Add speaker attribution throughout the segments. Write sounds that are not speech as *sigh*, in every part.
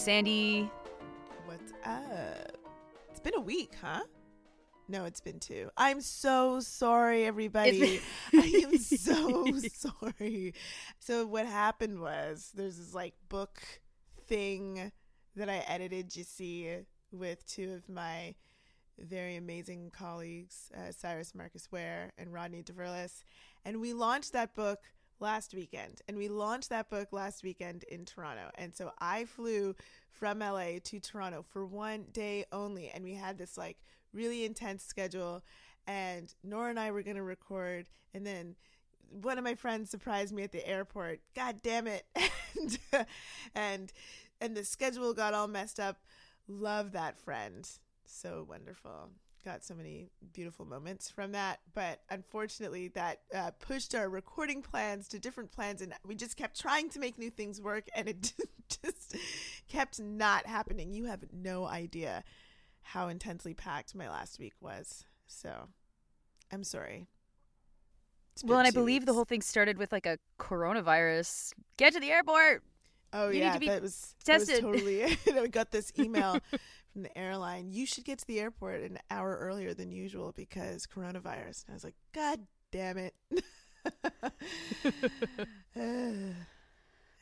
Speaker 1: Sandy.
Speaker 2: What's up? It's been a week, huh? No, it's been two. I'm so sorry, everybody. *laughs* I am so *laughs* sorry. So, what happened was there's this like book thing that I edited, you see, with two of my very amazing colleagues, uh, Syrus Marcus Ware and Rodney Diverlus. And we launched that book last weekend. And we launched that book last weekend in Toronto. And so I flew from LA to Toronto for one day only. And we had this like really intense schedule. And Nora and I were going to record. And then one of my friends surprised me at the airport. God damn it. *laughs* and, and, and the schedule got all messed up. Love that friend so wonderful. Got so many beautiful moments from that, but unfortunately, that uh, pushed our recording plans to different plans, and we just kept trying to make new things work, and it *laughs* just kept not happening. You have no idea how intensely packed my last week was. So, I'm sorry.
Speaker 3: Well, and I believe weeks. the whole thing started with like a coronavirus. Get to the airport.
Speaker 2: Oh you yeah, that was tested. That was totally. *laughs* we got this *laughs* email from the airline, you should get to the airport an hour earlier than usual because coronavirus. And I was like, God damn it. *laughs* *sighs*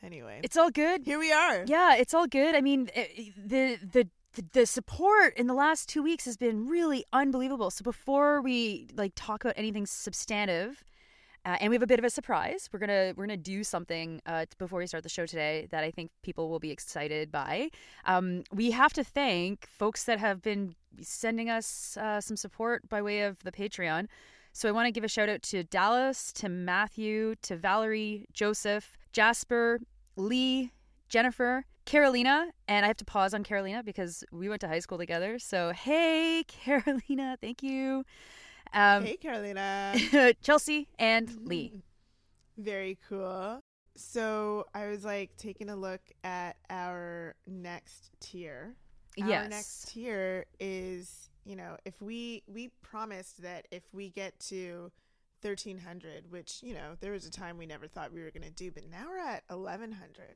Speaker 2: anyway,
Speaker 3: it's all good.
Speaker 2: Here we are.
Speaker 3: Yeah, it's all good. I mean, eh, the the the support in the last two weeks has been really unbelievable. So before we like talk about anything substantive, uh, and we have a bit of a surprise. We're gonna we're gonna do something uh, before we start the show today that I think people will be excited by. Um, we have to thank folks that have been sending us uh, some support by way of the Patreon. So I want to give a shout out to Dallas, to Matthew, to Valerie, Joseph, Jasper, Lee, Jennifer, Carolina, and I have to pause on Carolina because we went to high school together. So hey, *laughs* Carolina, thank you.
Speaker 2: Um, hey, Carolina. *laughs*
Speaker 3: Chelsea and Lee. *laughs*
Speaker 2: Very cool. So I was like taking a look at our next tier.
Speaker 3: Yes.
Speaker 2: Our next tier is, you know, if we we promised that if we get to 1300, which, you know, there was a time we never thought we were going to do, but now we're at 1100.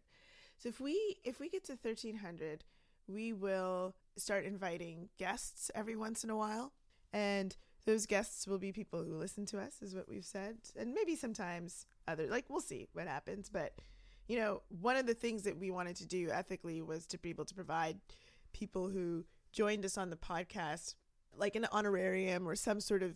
Speaker 2: So if we if we get to 1300, we will start inviting guests every once in a while. And those guests will be people who listen to us, is what we've said. And maybe sometimes other, like, we'll see what happens. But, you know, one of the things that we wanted to do ethically was to be able to provide people who joined us on the podcast like an honorarium or some sort of,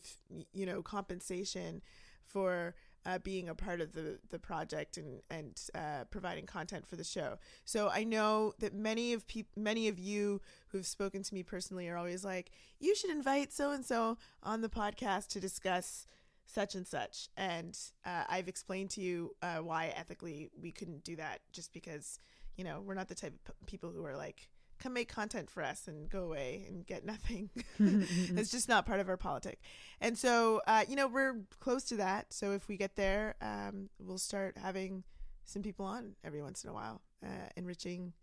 Speaker 2: you know, compensation for uh, being a part of the the project and and uh, providing content for the show. So I know that many of peop- many of you who've spoken to me personally are always like, you should invite so and so on the podcast to discuss such and such. And uh, I've explained to you uh, why ethically we couldn't do that, just because you know we're not the type of p- people who are like come make content for us and go away and get nothing. *laughs* *laughs* it's just not part of our politic. And so, uh, you know, we're close to that. So if we get there, um, we'll start having some people on every once in a while, uh, enriching,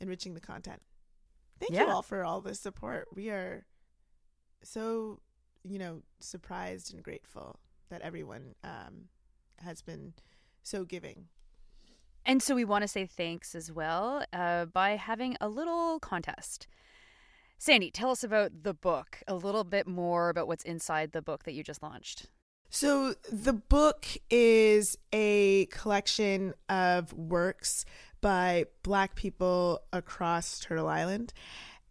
Speaker 2: enriching the content. Thank yeah. you all for all the support. We are so, you know, surprised and grateful that everyone um, has been so giving
Speaker 3: and so we want to say thanks as well uh, by having a little contest. Sandy, tell us about the book, a little bit more about what's inside the book that you just launched.
Speaker 2: So, the book is a collection of works by Black people across Turtle Island.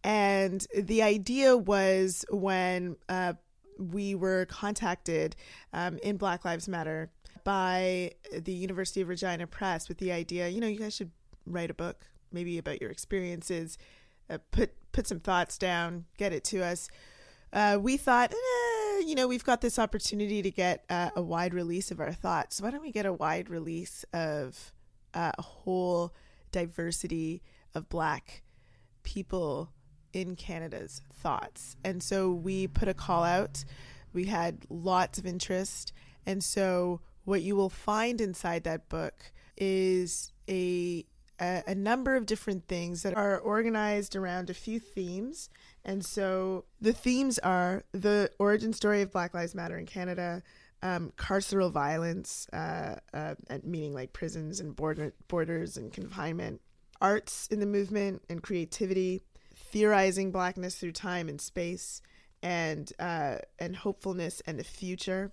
Speaker 2: And the idea was when uh, we were contacted um, in Black Lives Matter by the University of Regina Press with the idea, you know, you guys should write a book, maybe about your experiences, uh, put put some thoughts down, get it to us. Uh, we thought, eh, you know, we've got this opportunity to get uh, a wide release of our thoughts. Why don't we get a wide release of uh, a whole diversity of Black people in Canada's thoughts? And so we put a call out. We had lots of interest. And so what you will find inside that book is a a, number of different things that are organized around a few themes. And so the themes are the origin story of Black Lives Matter in Canada, um, carceral violence, uh, uh, meaning like prisons and border, borders and confinement, arts in the movement and creativity, theorizing blackness through time and space, and uh, and hopefulness and the future.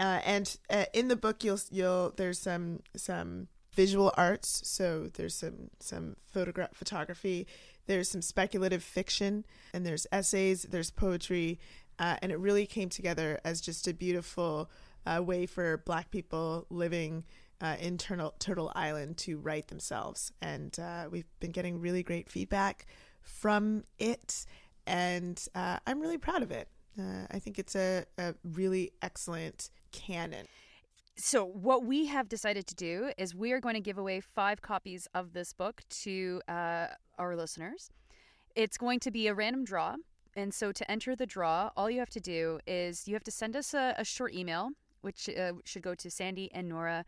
Speaker 2: Uh, and uh, in the book, you'll you'll there's some some visual arts. So there's some some photograph photography. There's some speculative fiction, and there's essays. There's poetry, uh, and it really came together as just a beautiful uh, way for Black people living uh, in Turtle, Turtle Island to write themselves. And uh, we've been getting really great feedback from it, and uh, I'm really proud of it. Uh, I think it's a, a really excellent canon.
Speaker 3: So, what we have decided to do is we are going to give away five copies of this book to uh, our listeners. It's going to be a random draw. And so, to enter the draw, all you have to do is you have to send us a, a short email, which uh, should go to Sandy and Nora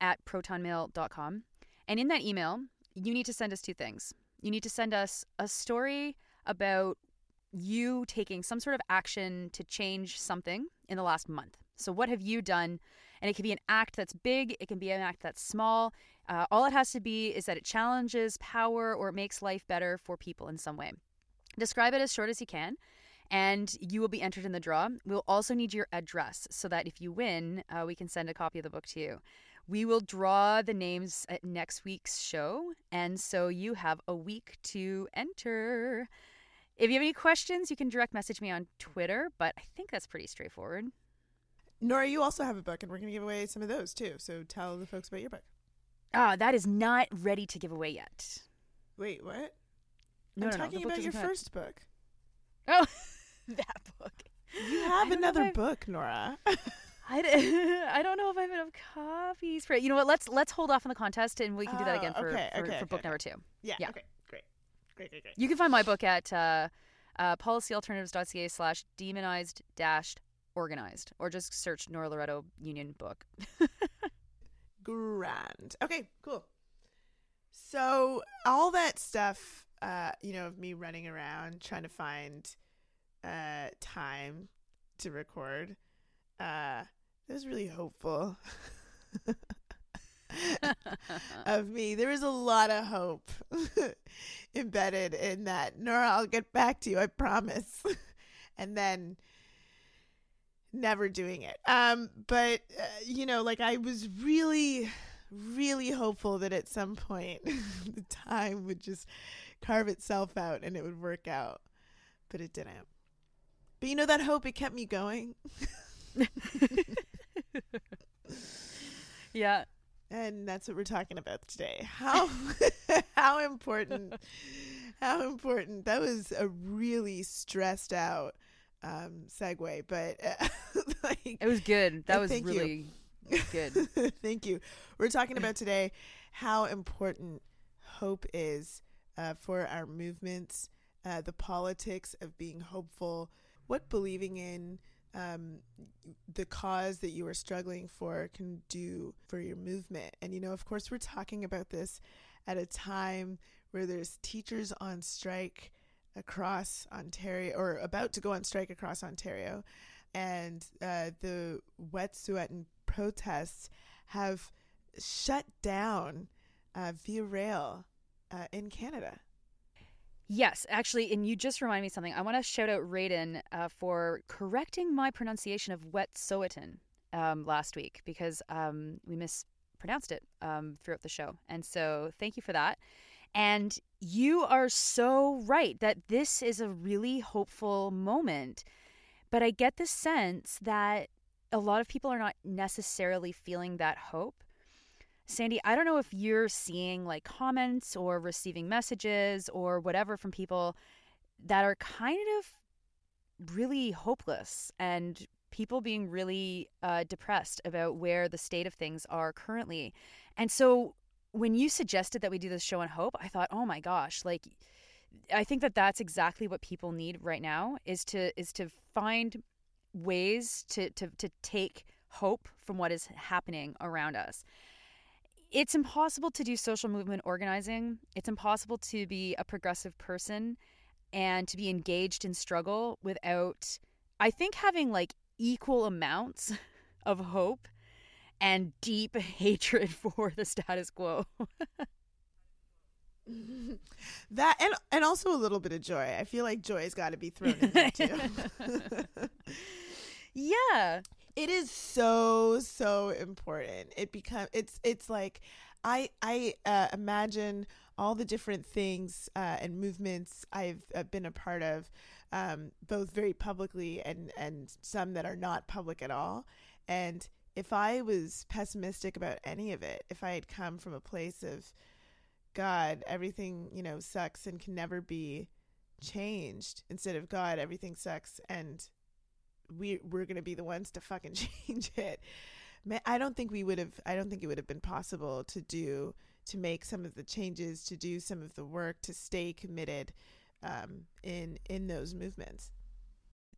Speaker 3: at protonmail.com. And in that email, you need to send us two things. You need to send us a story about you taking some sort of action to change something in the last month. So, what have you done? And it can be an act that's big, it can be an act that's small. Uh, all it has to be is that it challenges power or it makes life better for people in some way. Describe it as short as you can, and you will be entered in the draw. We'll also need your address so that if you win, uh, we can send a copy of the book to you. We will draw the names at next week's show, and so you have a week to enter. If you have any questions, you can direct message me on Twitter, but I think that's pretty straightforward.
Speaker 2: Nora, you also have a book, and we're going to give away some of those too. So tell the folks about your book.
Speaker 3: Ah, that is not ready to give away yet.
Speaker 2: Wait, what?
Speaker 3: No,
Speaker 2: I'm
Speaker 3: no, no.
Speaker 2: talking
Speaker 3: book
Speaker 2: about your
Speaker 3: doesn't out-
Speaker 2: first book.
Speaker 3: Oh, *laughs* that book.
Speaker 2: You have
Speaker 3: don't know if
Speaker 2: another book, Nora. *laughs*
Speaker 3: I, d- *laughs* I don't know if I have enough copies for it. You know what? Let's let's hold off on the contest and we can do that
Speaker 2: Oh,
Speaker 3: again for,
Speaker 2: okay,
Speaker 3: for,
Speaker 2: okay,
Speaker 3: for book
Speaker 2: okay,
Speaker 3: number two.
Speaker 2: yeah,
Speaker 3: Yeah.
Speaker 2: Okay. Great. Great. Great. Great.
Speaker 3: You can find my book at uh, uh, policyalternatives.ca slash demonized dashed organized or just search Nora Loreto Union book. *laughs*
Speaker 2: Grand. Okay. Cool. So all that stuff, uh, you know, of me running around trying to find uh time to record, uh, that was really hopeful. *laughs* of me. There was a lot of hope *laughs* embedded in that. Nora, I'll get back to you, I promise. and then never doing it. Um, but uh, you know, like I was really, really hopeful that at some point *laughs* the time would just carve itself out and it would work out, but it didn't. But you know that hope it kept me going. *laughs*
Speaker 3: yeah.
Speaker 2: and that's what we're talking about today. How *laughs* how important how important that was a really stressed out um segue, but uh, *laughs* like
Speaker 3: It was good. That
Speaker 2: Uh,
Speaker 3: was
Speaker 2: thank you.
Speaker 3: really good. *laughs*
Speaker 2: Thank you. We're talking about today how important hope is uh, for our movements, uh, the politics of being hopeful, what believing in um, the cause that you are struggling for can do for your movement. And, you know, of course, we're talking about this at a time where there's teachers on strike across Ontario or about to go on strike across Ontario. And uh, the Wet'suwet'en protests have shut down uh, via rail uh, in Canada.
Speaker 3: Yes, actually, and you just remind me something. I want to shout out Raiden uh, for correcting my pronunciation of Wet'suwet'en um, last week because um, we mispronounced it um, throughout the show. And so thank you for that. And you are so right that this is a really hopeful moment. But I get the sense that a lot of people are not necessarily feeling that hope. Sandy, I don't know if you're seeing like comments or receiving messages or whatever from people that are kind of really hopeless and people being really uh, depressed about where the state of things are currently. And so when you suggested that we do this show on hope, I thought, oh my gosh, like I think that that's exactly what people need right now is to is to find ways to to to take hope from what is happening around us it's impossible to do social movement organizing. It's impossible to be a progressive person and to be engaged in struggle without, I think, having like equal amounts *laughs* of hope and deep *laughs* hatred for the status quo. *laughs*
Speaker 2: that and and also a little bit of joy. I feel like joy's got to be thrown in there too. *laughs*
Speaker 3: yeah.
Speaker 2: It is so so important. It become it's it's like I I uh, imagine all the different things uh, and movements I've uh, been a part of, um, both very publicly and and some that are not public at all. And if I was pessimistic about any of it, if I had come from a place of God, everything you know sucks and can never be changed, instead of God, everything sucks and we we're gonna be the ones to fucking *laughs* change it. I don't think we would have. I don't think it would have been possible to do to make some of the changes, to do some of the work, to stay committed um, in in those movements.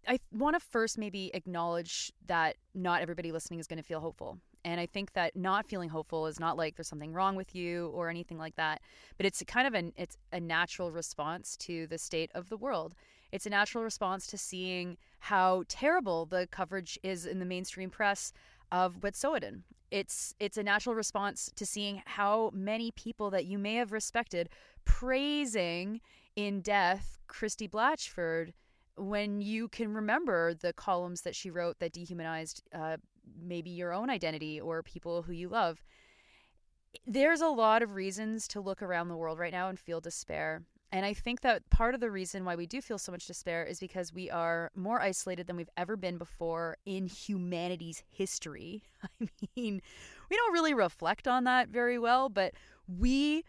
Speaker 3: I want to first maybe acknowledge that not everybody listening is going to feel hopeful. And I think that not feeling hopeful is not like there's something wrong with you or anything like that, but it's kind of an it's a natural response to the state of the world. It's a natural response to seeing how terrible the coverage is in the mainstream press of Wet'suwet'en. It's it's a natural response to seeing how many people that you may have respected praising in death Christie Blatchford when you can remember the columns that she wrote that dehumanized uh, maybe your own identity or people who you love. There's a lot of reasons to look around the world right now and feel despair. And I think that part of the reason why we do feel so much despair is because we are more isolated than we've ever been before in humanity's history. *laughs* I mean, we don't really reflect on that very well, but we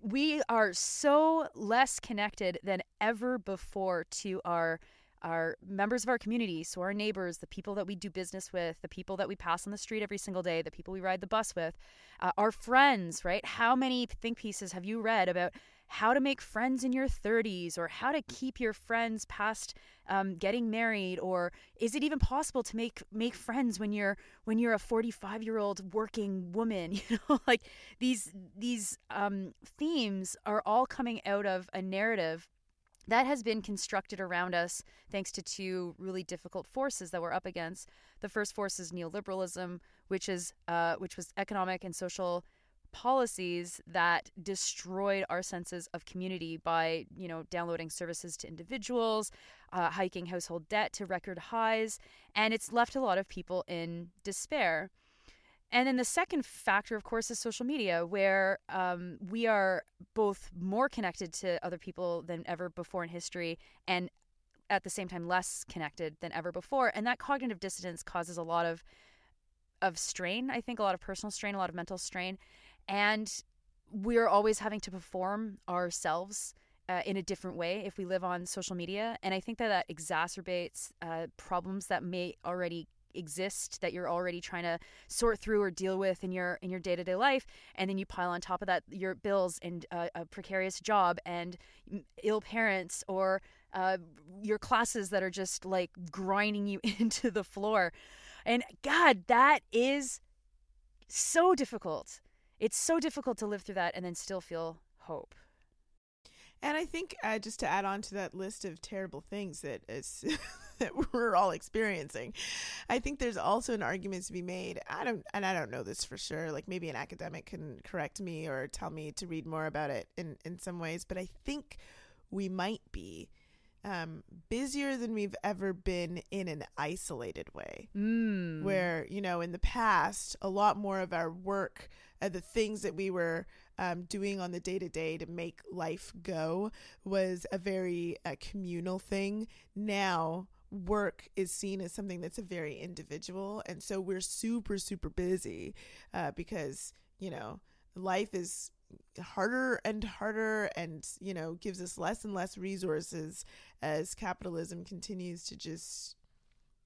Speaker 3: we are so less connected than ever before to our our members of our community, so our neighbors, the people that we do business with, the people that we pass on the street every single day, the people we ride the bus with, uh, our friends, right? How many think pieces have you read about how to make friends in your 30s or how to keep your friends past um, getting married or is it even possible to make make friends when you're when you're a 45 year old working woman *laughs* you know like these these um, themes are all coming out of a narrative that has been constructed around us thanks to two really difficult forces that we're up against. The first force is neoliberalism, which is uh, which was economic and social policies that destroyed our senses of community by you know downloading services to individuals uh, hiking household debt to record highs and it's left a lot of people in despair and then the second factor, of course, is social media, where um, we are both more connected to other people than ever before in history and at the same time less connected than ever before. And that cognitive dissonance causes a lot of of strain, I think, a lot of personal strain, a lot of mental strain. And we're always having to perform ourselves uh, in a different way if we live on social media. And I think that that exacerbates uh, problems that may already exist that you're already trying to sort through or deal with in your in your day-to-day life and then you pile on top of that your bills and uh, a precarious job and ill parents or uh, your classes that are just like grinding you *laughs* into the floor. And god that is so difficult. It's so difficult to live through that and then still feel hope.
Speaker 2: And I think uh, just to add on to that list of terrible things that is *laughs* that *laughs* we're all experiencing, I think there's also an argument to be made. I don't, and I don't know this for sure. Like maybe an academic can correct me or tell me to read more about it in in some ways. But I think we might be um, busier than we've ever been in an isolated way.
Speaker 3: Mm.
Speaker 2: Where you know in the past, a lot more of our work, uh, the things that we were um, doing on the day to day to make life go was a very uh, communal thing. Now, work is seen as something that's a very individual. And so we're super, super busy uh, because, you know, life is harder and harder and you know gives us less and less resources as capitalism continues to just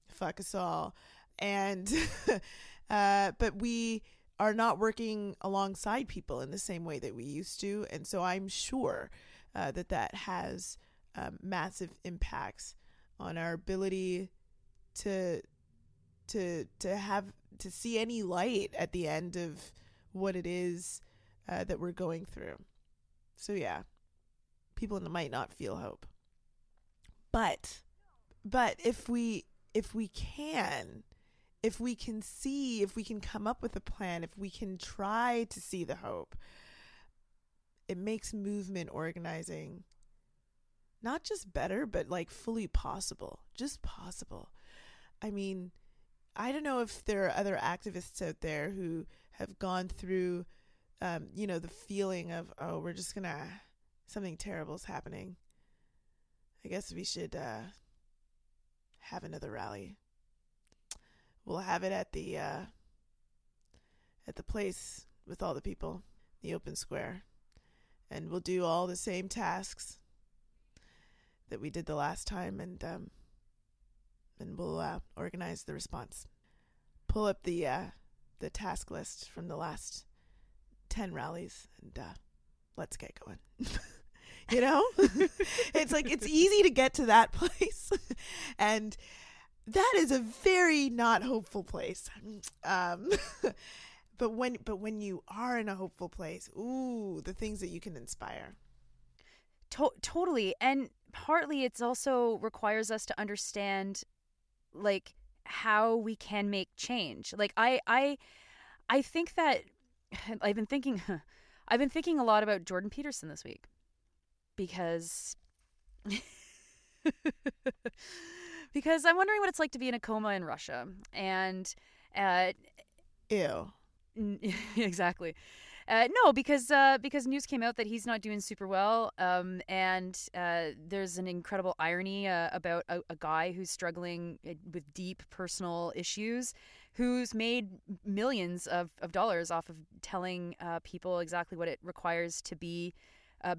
Speaker 2: fuck us all and *laughs* uh but we are not working alongside people in the same way that we used to. And so I'm sure uh, that that has um, massive impacts on our ability to to to have to see any light at the end of what it is uh, that we're going through. So yeah, people might not feel hope, but but if we if we can if we can see, if we can come up with a plan, if we can try to see the hope, it makes movement organizing not just better, but like fully possible, just possible. I mean, I don't know if there are other activists out there who have gone through, um, you know, the feeling of, oh, we're just gonna, something terrible is happening. I guess we should uh, have another rally. We'll have it at the uh, at the place with all the people, the open square, and we'll do all the same tasks that we did the last time, and um, and we'll uh, organize the response. Pull up the uh, the task list from the last ten rallies, and uh, let's get going. *laughs* you know, *laughs* it's like it's easy to get to that *laughs* place, and that is a very not hopeful place. Um, but when but when you are in a hopeful place, ooh, the things that you can inspire.
Speaker 3: To- totally. And partly it's also requires us to understand like how we can make change. Like I I I think that *sighs* I've been thinking *laughs* I've been thinking a lot about Jordan Peterson this week because *laughs* because I'm wondering what it's like to be in a coma in Russia and uh
Speaker 2: Ew. *laughs*
Speaker 3: exactly. Uh, no, because uh, because news came out that he's not doing super well, um, and uh, there's an incredible irony uh, about a, a, guy who's struggling uh, with deep personal issues, who's made millions of, of dollars off of telling uh, people exactly what it requires to be.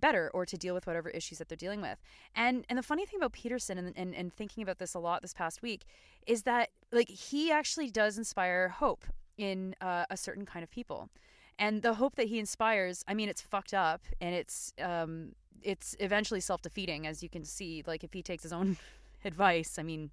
Speaker 3: better or to deal with whatever issues that they're dealing with and and the funny thing about peterson and, and and thinking about this a lot this past week is that like he actually does inspire hope in a certain kind of people and the hope that he inspires i mean it's fucked up and it's um it's eventually self-defeating as you can see like if he takes his own *laughs* advice i mean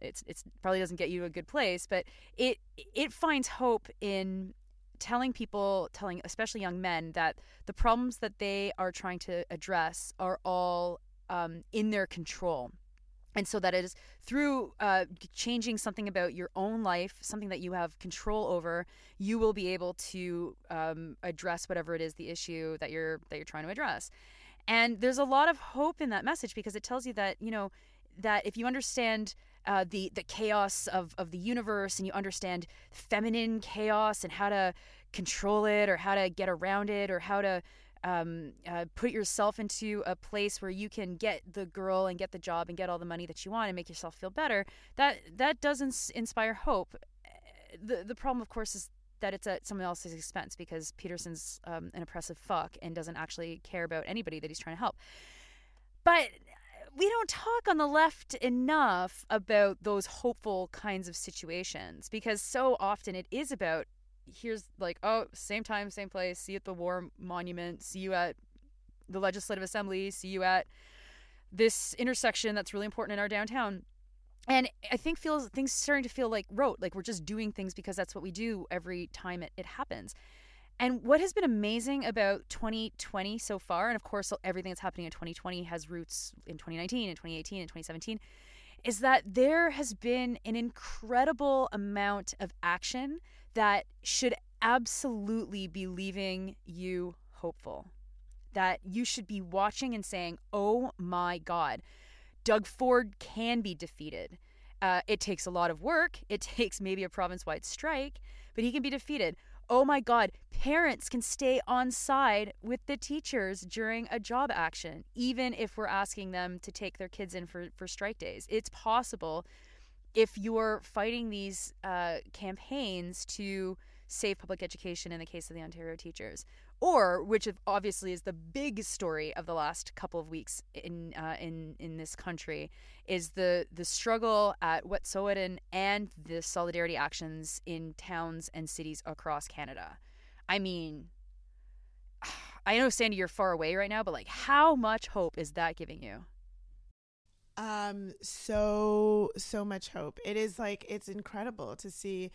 Speaker 3: it's it's probably doesn't get you a good place but it it finds hope in telling people telling especially young men that the problems that they are trying to address are all um, in their control and so that is through uh, changing something about your own life something that you have control over you will be able to um, address whatever it is the issue that you're that you're trying to address. And there's a lot of hope in that message because it tells you that you know that if you understand uh, the the chaos of of the universe and you understand feminine chaos and how to control it or how to get around it or how to um, uh, put yourself into a place where you can get the girl and get the job and get all the money that you want and make yourself feel better that that doesn't inspire hope. The the problem of course is that it's at someone else's expense because Peterson's um, an oppressive fuck and doesn't actually care about anybody that he's trying to help. But we don't talk on the left enough about those hopeful kinds of situations because so often it is about here's like, oh, same time, same place. See you at the War Monument. See you at the Legislative Assembly. See you at this intersection that's really important in our downtown. And I think feels things starting to feel like rote, like we're just doing things because that's what we do every time it, it happens. And what has been amazing about 2020 so far, and of course everything that's happening in 2020 has roots in 2019 and 2018 and 2017, is that there has been an incredible amount of action that should absolutely be leaving you hopeful. That you should be watching and saying, oh my God, Doug Ford can be defeated. Uh, it takes a lot of work. *laughs* It takes maybe a province wide strike, but he can be defeated. Oh my God, parents can stay on side with the teachers during a job action, even if we're asking them to take their kids in for, for strike days. It's possible if you're fighting these uh, campaigns to save public education in the case of the Ontario teachers, or which obviously is the big story of the last couple of weeks in uh, in in this country, is the the struggle at Wet'suwet'en and the solidarity actions in towns and cities across Canada. I mean, *sighs* I know Sandy, you're far away right now, but like, how much hope is that giving you?
Speaker 2: Um so so much hope. It is like it's incredible to see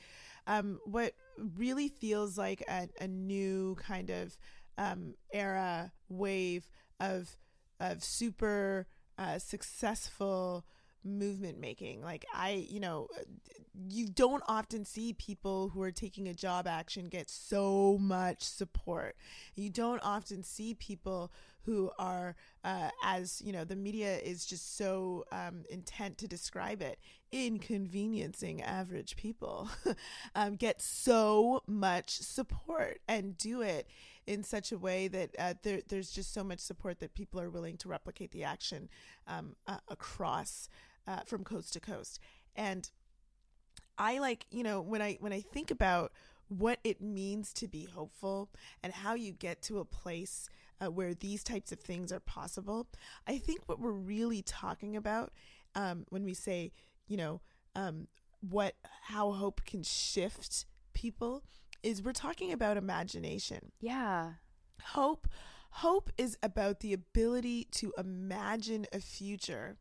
Speaker 2: um what really feels like a, a new kind of um era wave of of super uh, successful movement making like i you know you don't often see people who are taking a job action get so much support. You don't often see people who are, uh, as you know, the media is just so um, intent to describe it, inconveniencing average people, *laughs* um, get so much support and do it in such a way that uh, there, there's just so much support that people are willing to replicate the action um, uh, across uh, from coast to coast. And I like, you know, when I when I think about what it means to be hopeful and how you get to a place uh, where these types of things are possible, I think what we're really talking about um, when we say, you know, um, what how hope can shift people is we're talking about imagination.
Speaker 3: Yeah.
Speaker 2: Hope hope is about the ability to imagine a future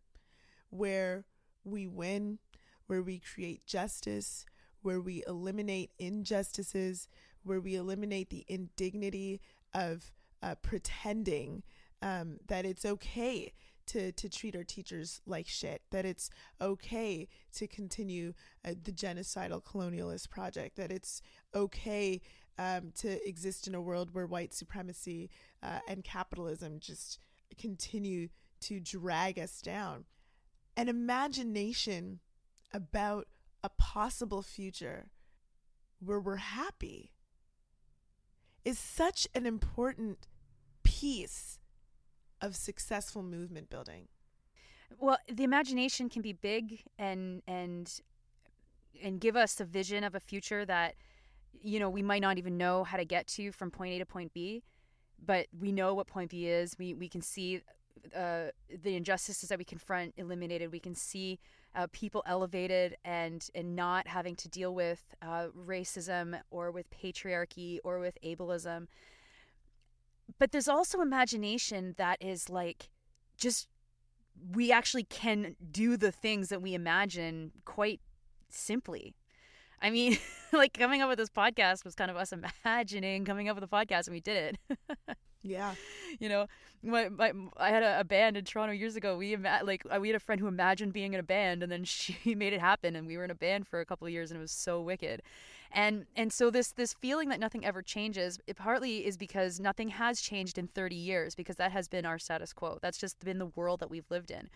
Speaker 2: where we win, where we create justice, where we eliminate injustices, where we eliminate the indignity of uh, pretending um, that it's okay to, to treat our teachers like shit, that it's okay to continue uh, the genocidal colonialist project, that it's okay um, to exist in a world where white supremacy uh, and capitalism just continue to drag us down. An imagination about a possible future where we're happy is such an important piece of successful movement building.
Speaker 3: Well, the imagination can be big and and and give us a vision of a future that you know we might not even know how to get to from point A to point B, but we know what point B is. We we can see uh, the injustices that we confront eliminated. We can see uh, people elevated and and not having to deal with uh, racism or with patriarchy or with ableism. But there's also imagination that is like just we actually can do the things that we imagine quite simply. I mean, *laughs* like coming up with this podcast was kind of us imagining coming up with a podcast and we did it. *laughs*
Speaker 2: Yeah.
Speaker 3: you know, my, my I had a, a band in Toronto years ago. We ima- like uh, we had a friend who imagined being in a band, and then *laughs* she made it happen, and we were in a band for a couple of years, and it was so wicked. And and so this this feeling that nothing ever changes, it partly is because nothing has changed in 30 years, because that has been our status quo. That's just been the world that we've lived in.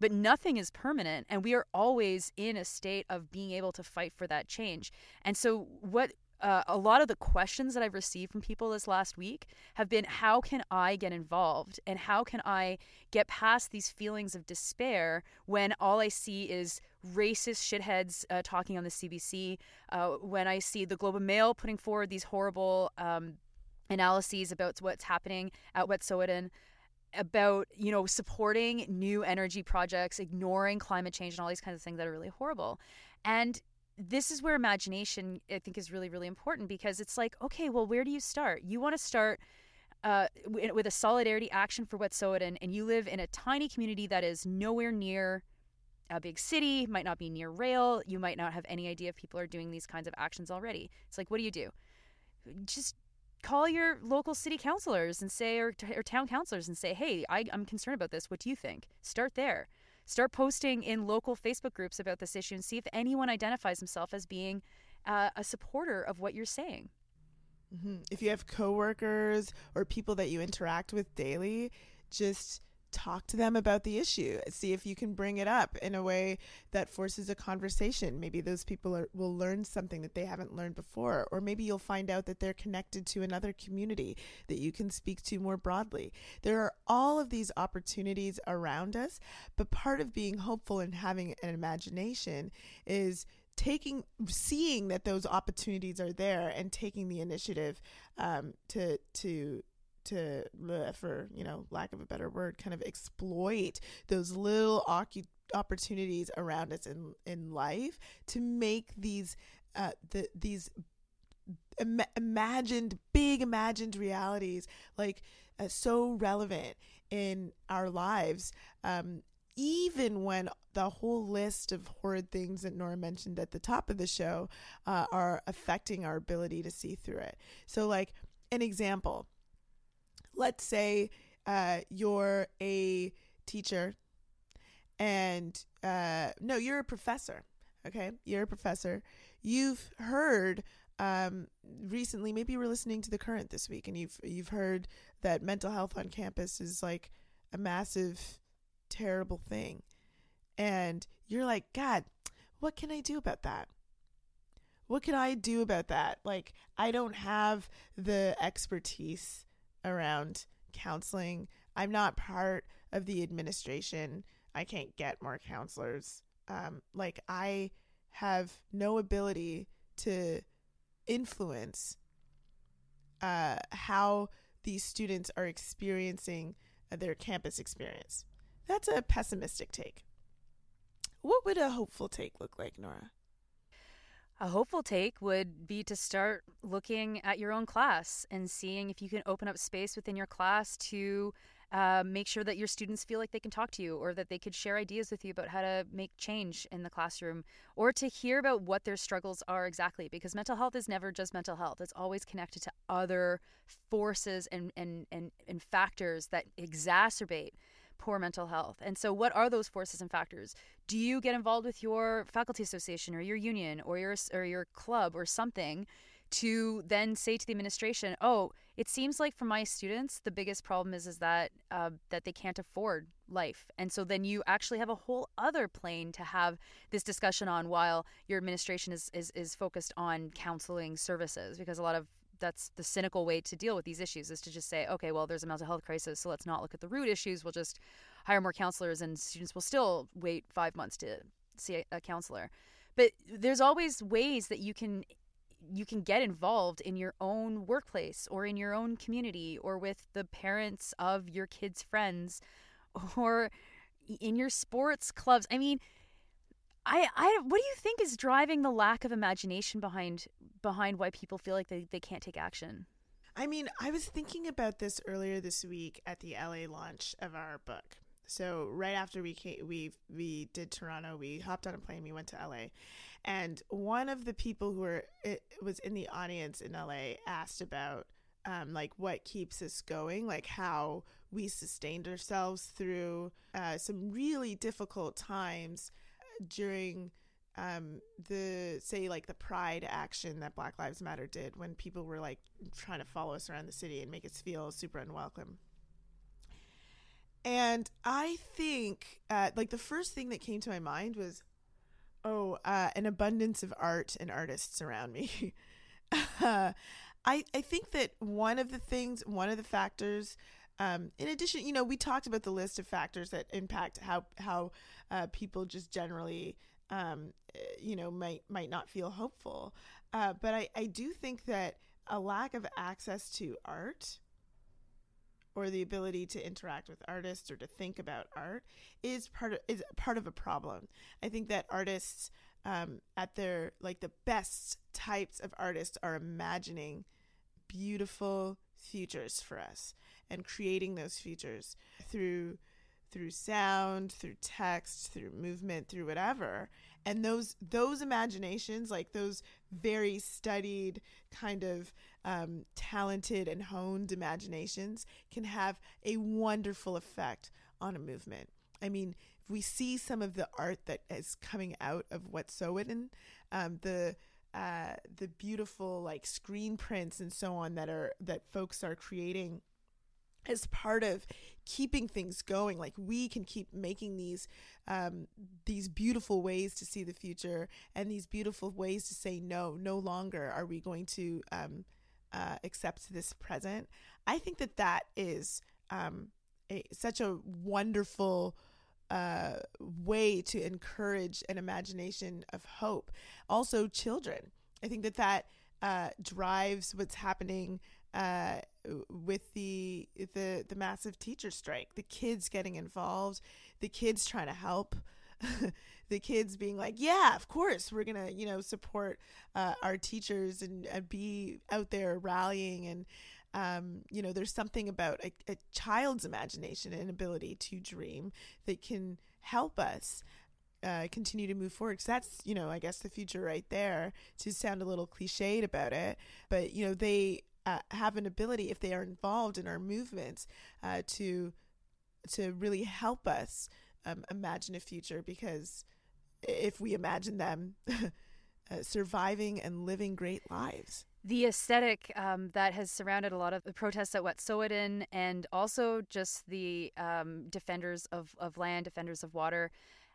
Speaker 3: But nothing is permanent, and we are always in a state of being able to fight for that change. And so, what uh, a lot of the questions that I've received from people this last week have been how can I get involved? And how can I get past these feelings of despair when all I see is racist shitheads uh, talking on the CBC, uh, when I see the Globe and Mail putting forward these horrible um, analyses about what's happening at Wet'suwet'en about you know supporting new energy projects ignoring climate change and all these kinds of things that are really horrible. And this is where imagination I think is really really important because it's like okay well where do you start? You want to start uh, with a solidarity action for Wet'suwet'en and you live in a tiny community that is nowhere near a big city might not be near rail you might not have any idea if people are doing these kinds of actions already. It's like what do you do? Just call your local city councilors and say or, or town councilors and say hey I, i'm concerned about this. What do you think? Start there Start posting in local Facebook groups about this issue and see if anyone identifies himself as being uh, a supporter of what you're saying.
Speaker 2: Mm-hmm. If you have coworkers or people that you interact with daily, just talk to them about the issue. See if you can bring it up in a way that forces a conversation. Maybe those people are, will learn something that they haven't learned before, or maybe you'll find out that they're connected to another community that you can speak to more broadly. There are all of these opportunities around us, but part of being hopeful and having an imagination is taking seeing that those opportunities are there and taking the initiative um, to to to for you know lack of a better word kind of exploit those little ocu- opportunities around us in in life to make these uh the these Im- imagined big imagined realities like uh, so relevant in our lives um even when the whole list of horrid things that Nora mentioned at the top of the show uh, are affecting our ability to see through it. So, like, an example let's say uh, you're a teacher and uh, no, you're a professor. Okay, you're a professor. You've heard um, recently, maybe you were listening to the current this week, and you've you've heard that mental health on campus is like a massive, terrible thing, and you're like, God, what can I do about that? What can I do about that? Like, I don't have the expertise around counseling. I'm not part of the administration. I can't get more counselors. Um, like, I have no ability to influence uh, how these students are experiencing uh, their campus experience. That's a pessimistic take. What would a hopeful take look like, Nora?
Speaker 3: A hopeful take would be to start looking at your own class and seeing if you can open up space within your class to uh, make sure that your students feel like they can talk to you or that they could share ideas with you about how to make change in the classroom or to hear about what their struggles are exactly because mental health is never just mental health. It's always connected to other forces and, and, and, and factors that exacerbate poor mental health. And so, what are those forces and factors? Do you get involved with your faculty association or your union or your or your club or something to then say to the administration, "Oh, it seems like for my students, the biggest problem is is that uh, that they can't afford life," and so then you actually have a whole other plane to have this discussion on while your administration is is, is focused on counseling services because a lot of that's the cynical way to deal with these issues is to just say, okay, well, there's a mental health crisis, so let's not look at the root issues. We'll just hire more counselors, and students will still wait five months to see a, counselor. But there's always ways that you can you can get involved in your own workplace or in your own community or with the parents of your kids' friends or in your sports clubs. I mean, I, I what do you think is driving the lack of imagination behind behind why people feel like they, they can't take action?
Speaker 2: I mean, I was thinking about this earlier this week at the LA launch of our book. So right after we came, we we did Toronto, we hopped on a plane, we went to LA, and one of the people who were it was in the audience in LA asked about um, like what keeps us going, like how we sustained ourselves through uh, some really difficult times during um, the say like the pride action that Black Lives Matter did when people were like trying to follow us around the city and make us feel super unwelcome. And I think uh, like the first thing that came to my mind was, oh, uh, an abundance of art and artists around me. *laughs* uh, I I think that one of the things, one of the factors um, in addition, you know, we talked about the list of factors that impact how how uh, people just generally, um, eh, you know, might might not feel hopeful. Uh, but I, I do think that a lack of access to art or the ability to interact with artists or to think about art is part of is part of a problem. I think that artists um, at their like the best types of artists are imagining beautiful futures for us and creating those features through through sound through text through movement through whatever. And those those imaginations like those very studied kind of um, talented and honed imaginations can have a wonderful effect on a movement. I mean if we see some of the art that is coming out of Wet'suwet'en, um, the uh, the beautiful like screen prints and so on that are that folks are creating as part of keeping things going like we can keep making these um, these beautiful ways to see the future and these beautiful ways to say no no longer are we going to um, uh, accept this present i think that that is um, a, such a wonderful uh, way to encourage an imagination of hope. Also, children. I think that that uh, drives what's happening uh, with the the the massive teacher strike. The kids getting involved, the kids trying to help. *laughs* the kids being like, yeah, of course, we're gonna, you know, support uh, our teachers and, and be out there rallying and um, you know, there's something about a, a child's imagination and ability to dream that can help us uh, continue to move forward. Because that's, you know, I guess the future right there. To sound a little cliched about it, but you know, they uh, have an ability if they are involved in our movements uh, to to really help us um, imagine a future because if we imagine them *laughs* uh, surviving and living great lives.
Speaker 3: the aesthetic um, that has surrounded a lot of the protests at Wet'suwet'en and also just the um, defenders of, of land, defenders of water,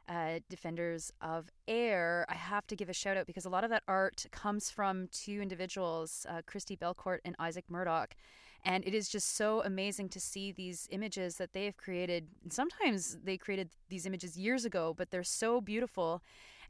Speaker 3: uh, defenders of air. I have to give a shout out because a lot of that art comes from two individuals, uh, Christi Belcourt and Isaac Murdoch. And it is just so amazing to see these images that they have created. Sometimes they created these images years ago, but they're so beautiful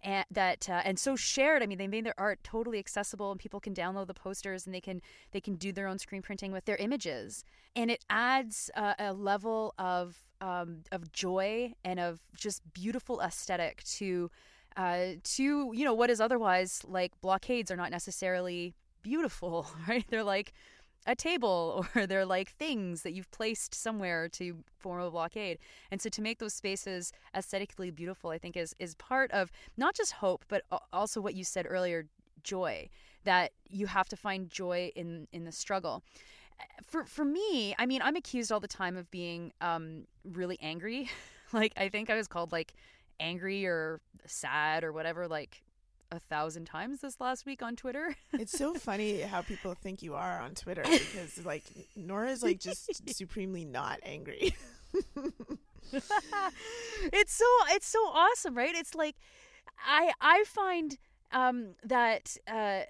Speaker 3: and that uh, and so shared i mean they made their art totally accessible and people can download the posters and they can they can do their own screen printing with their images and it adds uh, a level of um, of joy and of just beautiful aesthetic to uh, to you know what is otherwise like blockades are not necessarily beautiful *laughs* right they're like a table *laughs* or they're like things that you've placed somewhere to form a blockade. And so to make those spaces aesthetically beautiful, I think is is part of not just hope, but also what you said earlier, joy. That you have to find joy in in the struggle. For for me, I mean, I'm accused all the time of being um, really angry. *laughs* like I think I was called like angry or sad or whatever like a thousand times this last week on Twitter. *laughs*
Speaker 2: It's so funny how people think you are on Twitter because like Nora's like just *laughs* supremely not angry.
Speaker 3: it's so it's so awesome, right? It's like I I find um that uh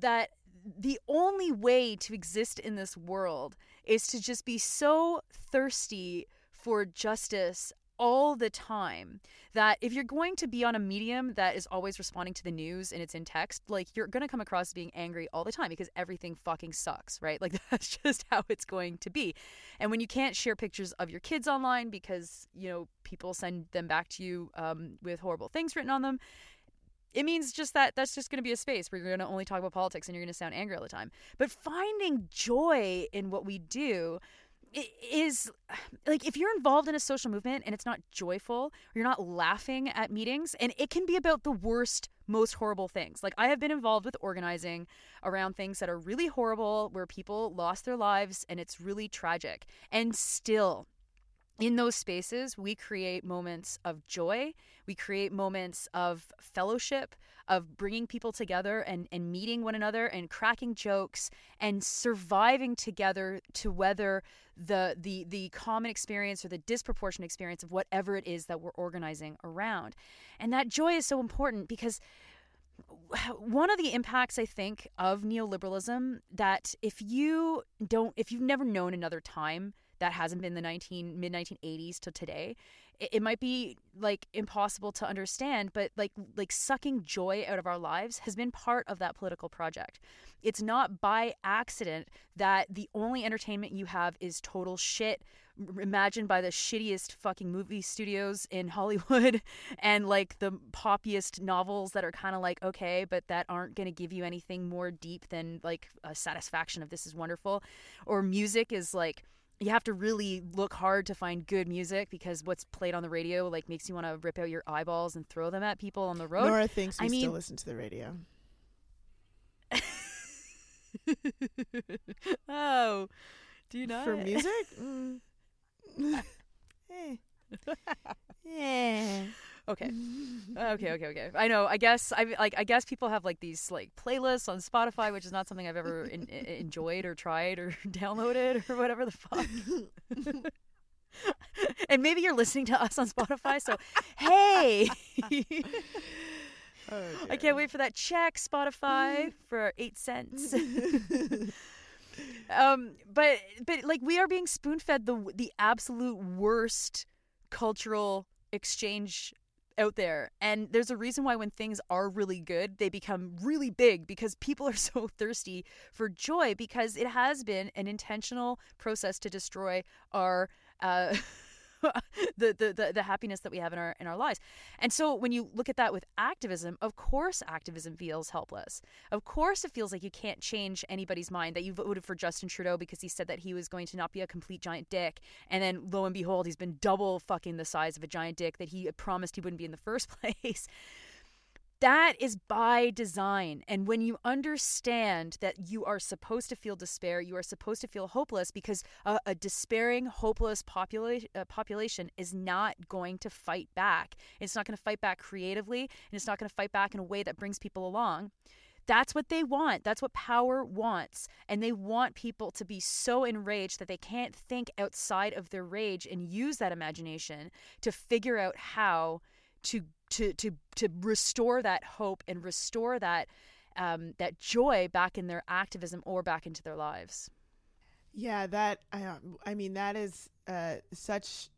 Speaker 3: that the only way to exist in this world is to just be so thirsty for justice all the time that if you're going to be on a medium that is always responding to the news and it's in text, like you're going to come across being angry all the time because everything fucking sucks, right? *laughs* Like that's just how it's going to be. And when you can't share pictures of your kids online because, you know, people send them back to you um, with horrible things written on them, it means just that that's just going to be a space where you're going to only talk about politics and you're going to sound angry all the time. But finding joy in what we do is like if you're involved in a social movement and it's not joyful you're not laughing at meetings and it can be about the worst most horrible things like i have been involved with organizing around things that are really horrible where people lost their lives and it's really tragic and still in those spaces, we create moments of joy. We create moments of fellowship, of bringing people together and, and meeting one another and cracking jokes and surviving together to weather the, the, the common experience or the disproportionate experience of whatever it is that we're organizing around. And that joy is so important because *sighs* one of the impacts I think of neoliberalism that if you don't if you've never known another time that hasn't been the 19 mid 1980s to today it, it might be like impossible to understand but like like sucking joy out of our lives has been part of that political project. It's not by accident that the only entertainment you have is total shit. Imagined by the shittiest fucking movie studios in *laughs* Hollywood and like the poppiest novels that are kind of like okay but that aren't going to give you anything more deep than like a satisfaction of this is wonderful. Or music is like you have to really look hard to find good music because what's played on the radio like makes you want to rip out your eyeballs and throw them at people on the road.
Speaker 2: Nora thinks we
Speaker 3: I mean-
Speaker 2: still listen to the radio. *laughs*
Speaker 3: oh, do you not?
Speaker 2: For music? *laughs* Mm. *laughs* Eh. Eh.
Speaker 3: Okay. *laughs* okay, okay, okay. I know. I guess I like. I guess people have like these like playlists on Spotify, which is not something I've ever in, enjoyed or tried or *laughs* downloaded or whatever the fuck. *laughs* and maybe you're listening to us on Spotify, so hey, I can't wait for that check, Spotify, for eight cents. um, but but like we are being spoon fed the the absolute worst cultural exchange out there and there's a reason why when things are really good they become really big because people *laughs* are so thirsty for joy because it has been an intentional process to destroy our uh *laughs* *laughs* the, the, the happiness that we have in our in our lives. And so when you look at that with activism, of course activism feels helpless. Of course it feels like you can't change anybody's mind that you voted for Justin Trudeau because he said that he was going to not be a complete giant dick and then lo and behold he's been double fucking the size of a giant dick that he promised he wouldn't be in the *laughs* first place. That is by design. And when you understand that you are supposed to feel despair, you are supposed to feel hopeless because a, a despairing, hopeless popula- uh, population is not going to fight back. It's not going to fight back creatively, and it's not going to fight back in a way that brings people along. That's what they want. That's what power wants. And they want people to be so enraged that they can't think outside of their rage and use that imagination to figure out how to to to to restore that hope and restore that um, that joy back in their activism or back into their lives.
Speaker 2: Yeah, that I, I mean that is uh, such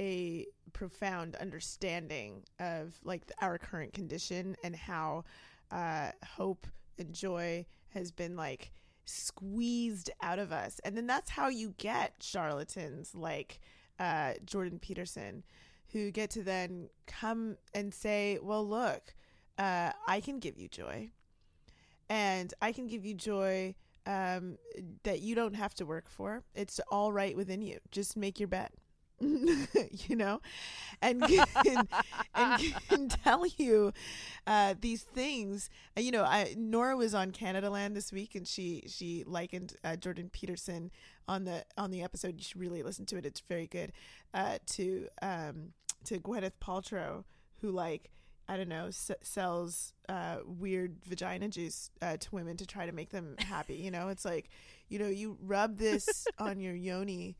Speaker 2: a profound understanding of like our current condition and how uh, hope and joy has been like squeezed out of us. And then that's how you get charlatans like uh, Jordan Peterson, who get to then come and say, well, look, uh, I can give you joy. And I can give you joy um, that you don't have to work for. It's all right within you. Just make your bed. *laughs* you know, and *laughs* can, and can tell you uh, these things. Uh, you know, I, Nora was on Canadaland this week, and she she likened uh, Jordan Peterson on the on the episode. You should really listen to it; it's very good. Uh, to um, to Gwyneth Paltrow, who like I don't know s- sells uh, weird vagina juice uh, to women to try to make them happy. You know, it's like you know you rub this *laughs* on your yoni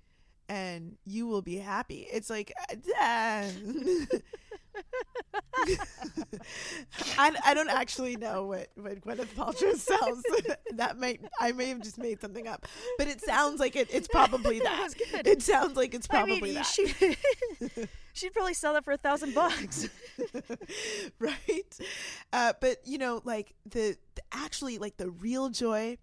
Speaker 2: and you will be happy. It's like, uh, *laughs* I, I don't actually know what, what Gwyneth Paltrow sells. *laughs* that might I may have just made something up, but it sounds like it, it's probably *laughs* that.
Speaker 3: that
Speaker 2: It sounds like it's probably
Speaker 3: I mean,
Speaker 2: that.
Speaker 3: She, she'd probably sell that for a thousand bucks.
Speaker 2: right? Uh, but you know, like the, the actually like the real joy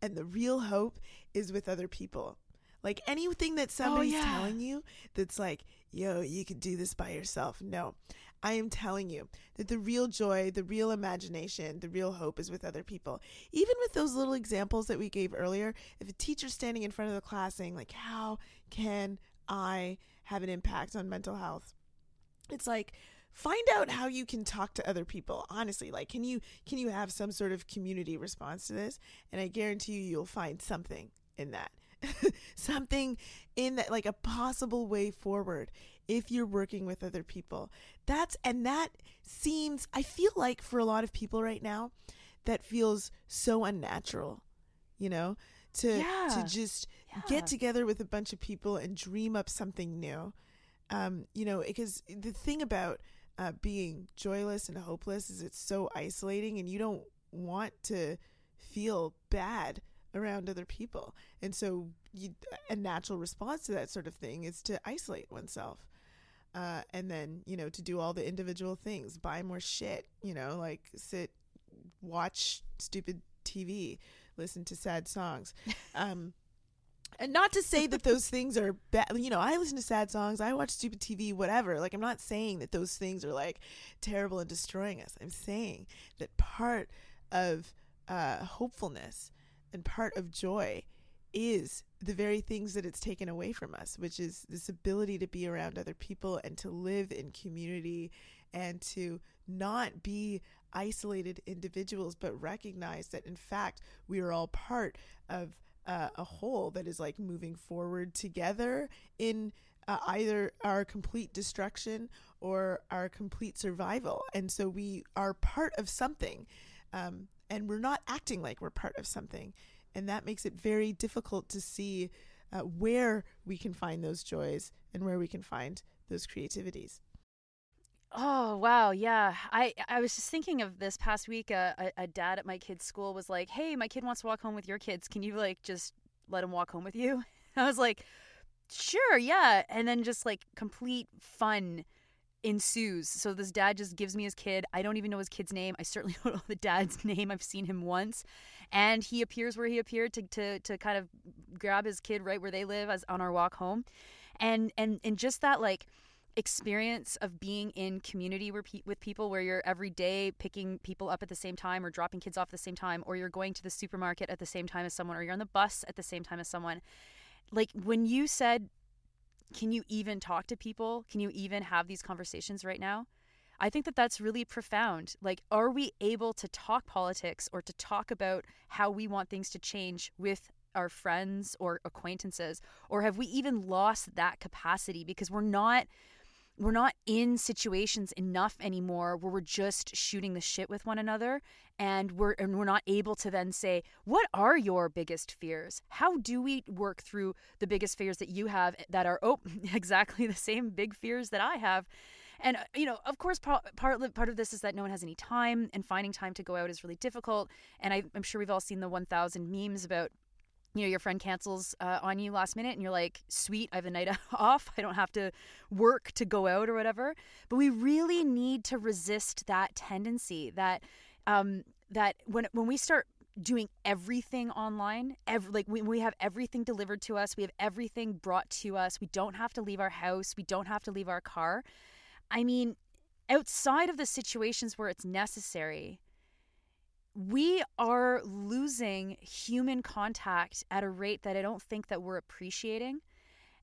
Speaker 2: and the real hope is with other people. Like anything that oh, somebody's
Speaker 3: yeah.
Speaker 2: telling you that's like, yo, you can do this by yourself. No. I am telling you that the real joy, the real imagination, the real hope is with other people. Even with those little examples that we gave earlier, if a teacher's standing in front of the class saying, like, how can I have an impact on mental health? It's like, find out how you can talk to other people honestly like can you can you have some sort of community response to this and i guarantee you you'll find something in that *laughs* something in that like a possible way forward if you're working with other people that's and that seems i feel like for a lot of people right now that feels so unnatural you know to
Speaker 3: Yeah.
Speaker 2: to just
Speaker 3: Yeah.
Speaker 2: get together with a bunch of people and dream up something new um you know because the thing about uh, being joyless and hopeless is it's so isolating and you don't want to feel bad around other people. And so you, a natural response to that sort of thing is to isolate oneself uh, and then you know to do all the individual things buy more shit you know like sit watch stupid tv listen to sad songs. *laughs* Um, and not to say that those things are bad you know i listen to sad songs i watch stupid tv whatever. Like i'm not saying that those things are like terrible and destroying us. I'm saying that part of uh, hopefulness and part of joy is the very things that it's taken away from us which is this ability to be around other people and to live in community and to not be isolated individuals but recognize that in fact we are all part of uh, a whole that is like moving forward together in uh, either our complete destruction or our complete survival. And so we are part of something, um, and we're not acting like we're part of something. And that makes it very difficult to see uh, where we can find those joys and where we can find those creativities.
Speaker 3: Oh wow, yeah. I I was just thinking of this past week. Uh, a, a dad at my kid's school was like, "Hey, my kid wants to walk home with your kids. Can you like just let him walk home with you?" *laughs* I was like, "Sure, yeah." And then just like complete fun ensues. So this dad just gives me his kid. I don't even know his kid's name. I certainly *laughs* don't know the dad's *laughs* name. I've seen him once, and he appears where he appeared to to to kind of grab his kid right where they live as on our walk home, and and and just that like experience of being in community with people where you're every day picking people up at the same time or dropping kids off at the same time or you're going to the supermarket at the same time as someone or you're on the bus at the same time as someone like when you said can you even talk to people can you even have these conversations right now I think that that's really profound. Like, are we able to talk politics or to talk about how we want things to change with our friends or acquaintances? Or have we even lost that capacity because we're not we're not in situations enough anymore where we're just shooting the shit with one another and we're and we're not able to then say what are your biggest fears? How do we work through the biggest fears that you have that are oh *laughs* exactly the same big fears that I have. And uh, you know of course part part, part of this is that no one has any time and finding time to go out is really difficult. And I, i'm sure we've all seen the 1000 memes about you know your friend cancels uh, on you last minute and you're like sweet i have a night *laughs* off. I don't have to work to go out or whatever. But we really need to resist that tendency that um, that when when we start doing everything online every, like we, we have everything delivered to us. We have everything brought to us. We don't have to leave our house. We don't have to leave our car. I mean outside of the situations where it's necessary we are losing human contact at a rate that I don't think that we're appreciating.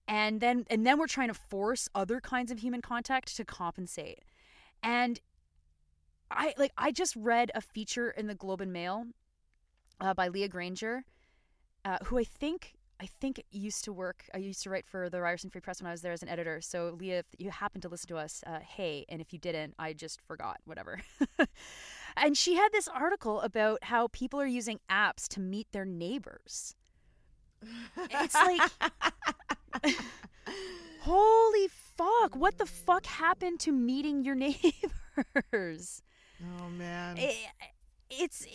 Speaker 3: And then and then we're trying to force other kinds of human contact to compensate. And I like I just read a feature in the Globe and Mail uh, by Leah Granger, uh, who I think I think used to work. I used to write for the Ryerson Free Press when I was there as an editor. So Leah, if you happen to listen to us, uh, hey, and if you didn't, I just forgot. Whatever. *laughs* And she had this article about how people are using apps to meet their neighbors. It's like, *laughs* holy fuck, what the fuck happened to meeting your *laughs* neighbors?
Speaker 2: Oh, man.
Speaker 3: It, it's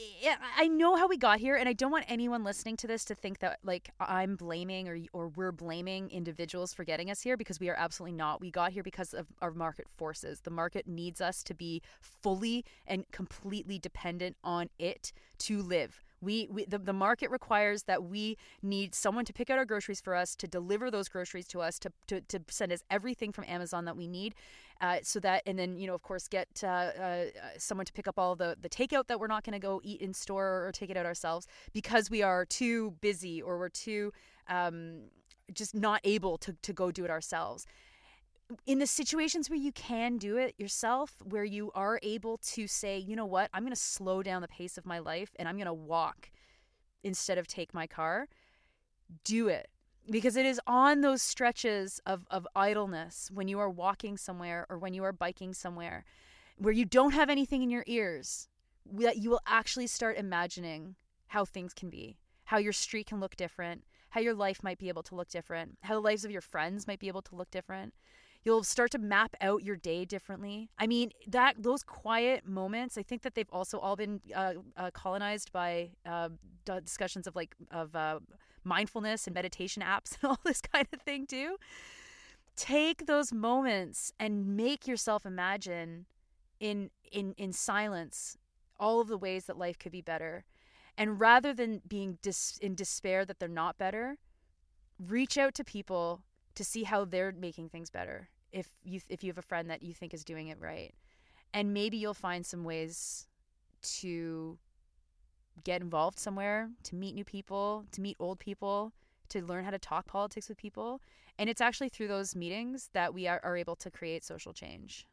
Speaker 3: I know how we got here and I don't want anyone listening to this to think that like I'm blaming or or we're blaming individuals for getting us here because we are absolutely not. We got here because of our market forces. The market needs us to be fully and completely dependent on it to live. We, we the, the market requires that we need someone to pick out our groceries for us, to deliver those groceries to us, to, to, to send us everything from Amazon that we need. Uh, so that, and then, you know, of course, get uh, uh, someone to pick up all the, the takeout that we're not going to go eat in store or take it out ourselves because we are too busy or we're too um, just not able to, to go do it ourselves in the situations where you can do it yourself, where you are able to say, you know what, I'm going to slow down the pace of my life and I'm going to walk instead of take my car, do it. Because it is on those stretches of, of idleness when you are walking somewhere or when you are biking somewhere where you don't have anything in your ears that you will actually start imagining how things can be, how your street can look different, how your life might be able to look different, how the lives of your friends might be able to look different you'll start to map out your day differently. I mean, that those quiet moments, I think that they've also all been uh, uh, colonized by uh, discussions of like of uh, mindfulness and meditation apps *laughs* and all this kind of thing too. Take those moments and make yourself imagine in in in silence all of the ways that life could be better. And rather than being dis- in despair that they're not better, reach out to people to see how they're making things better if you if you have a friend that you think is doing it right. And maybe you'll find some ways to get involved somewhere to meet new people to meet old people to learn how to talk politics with people. And it's actually through those meetings that we are, are able to create social change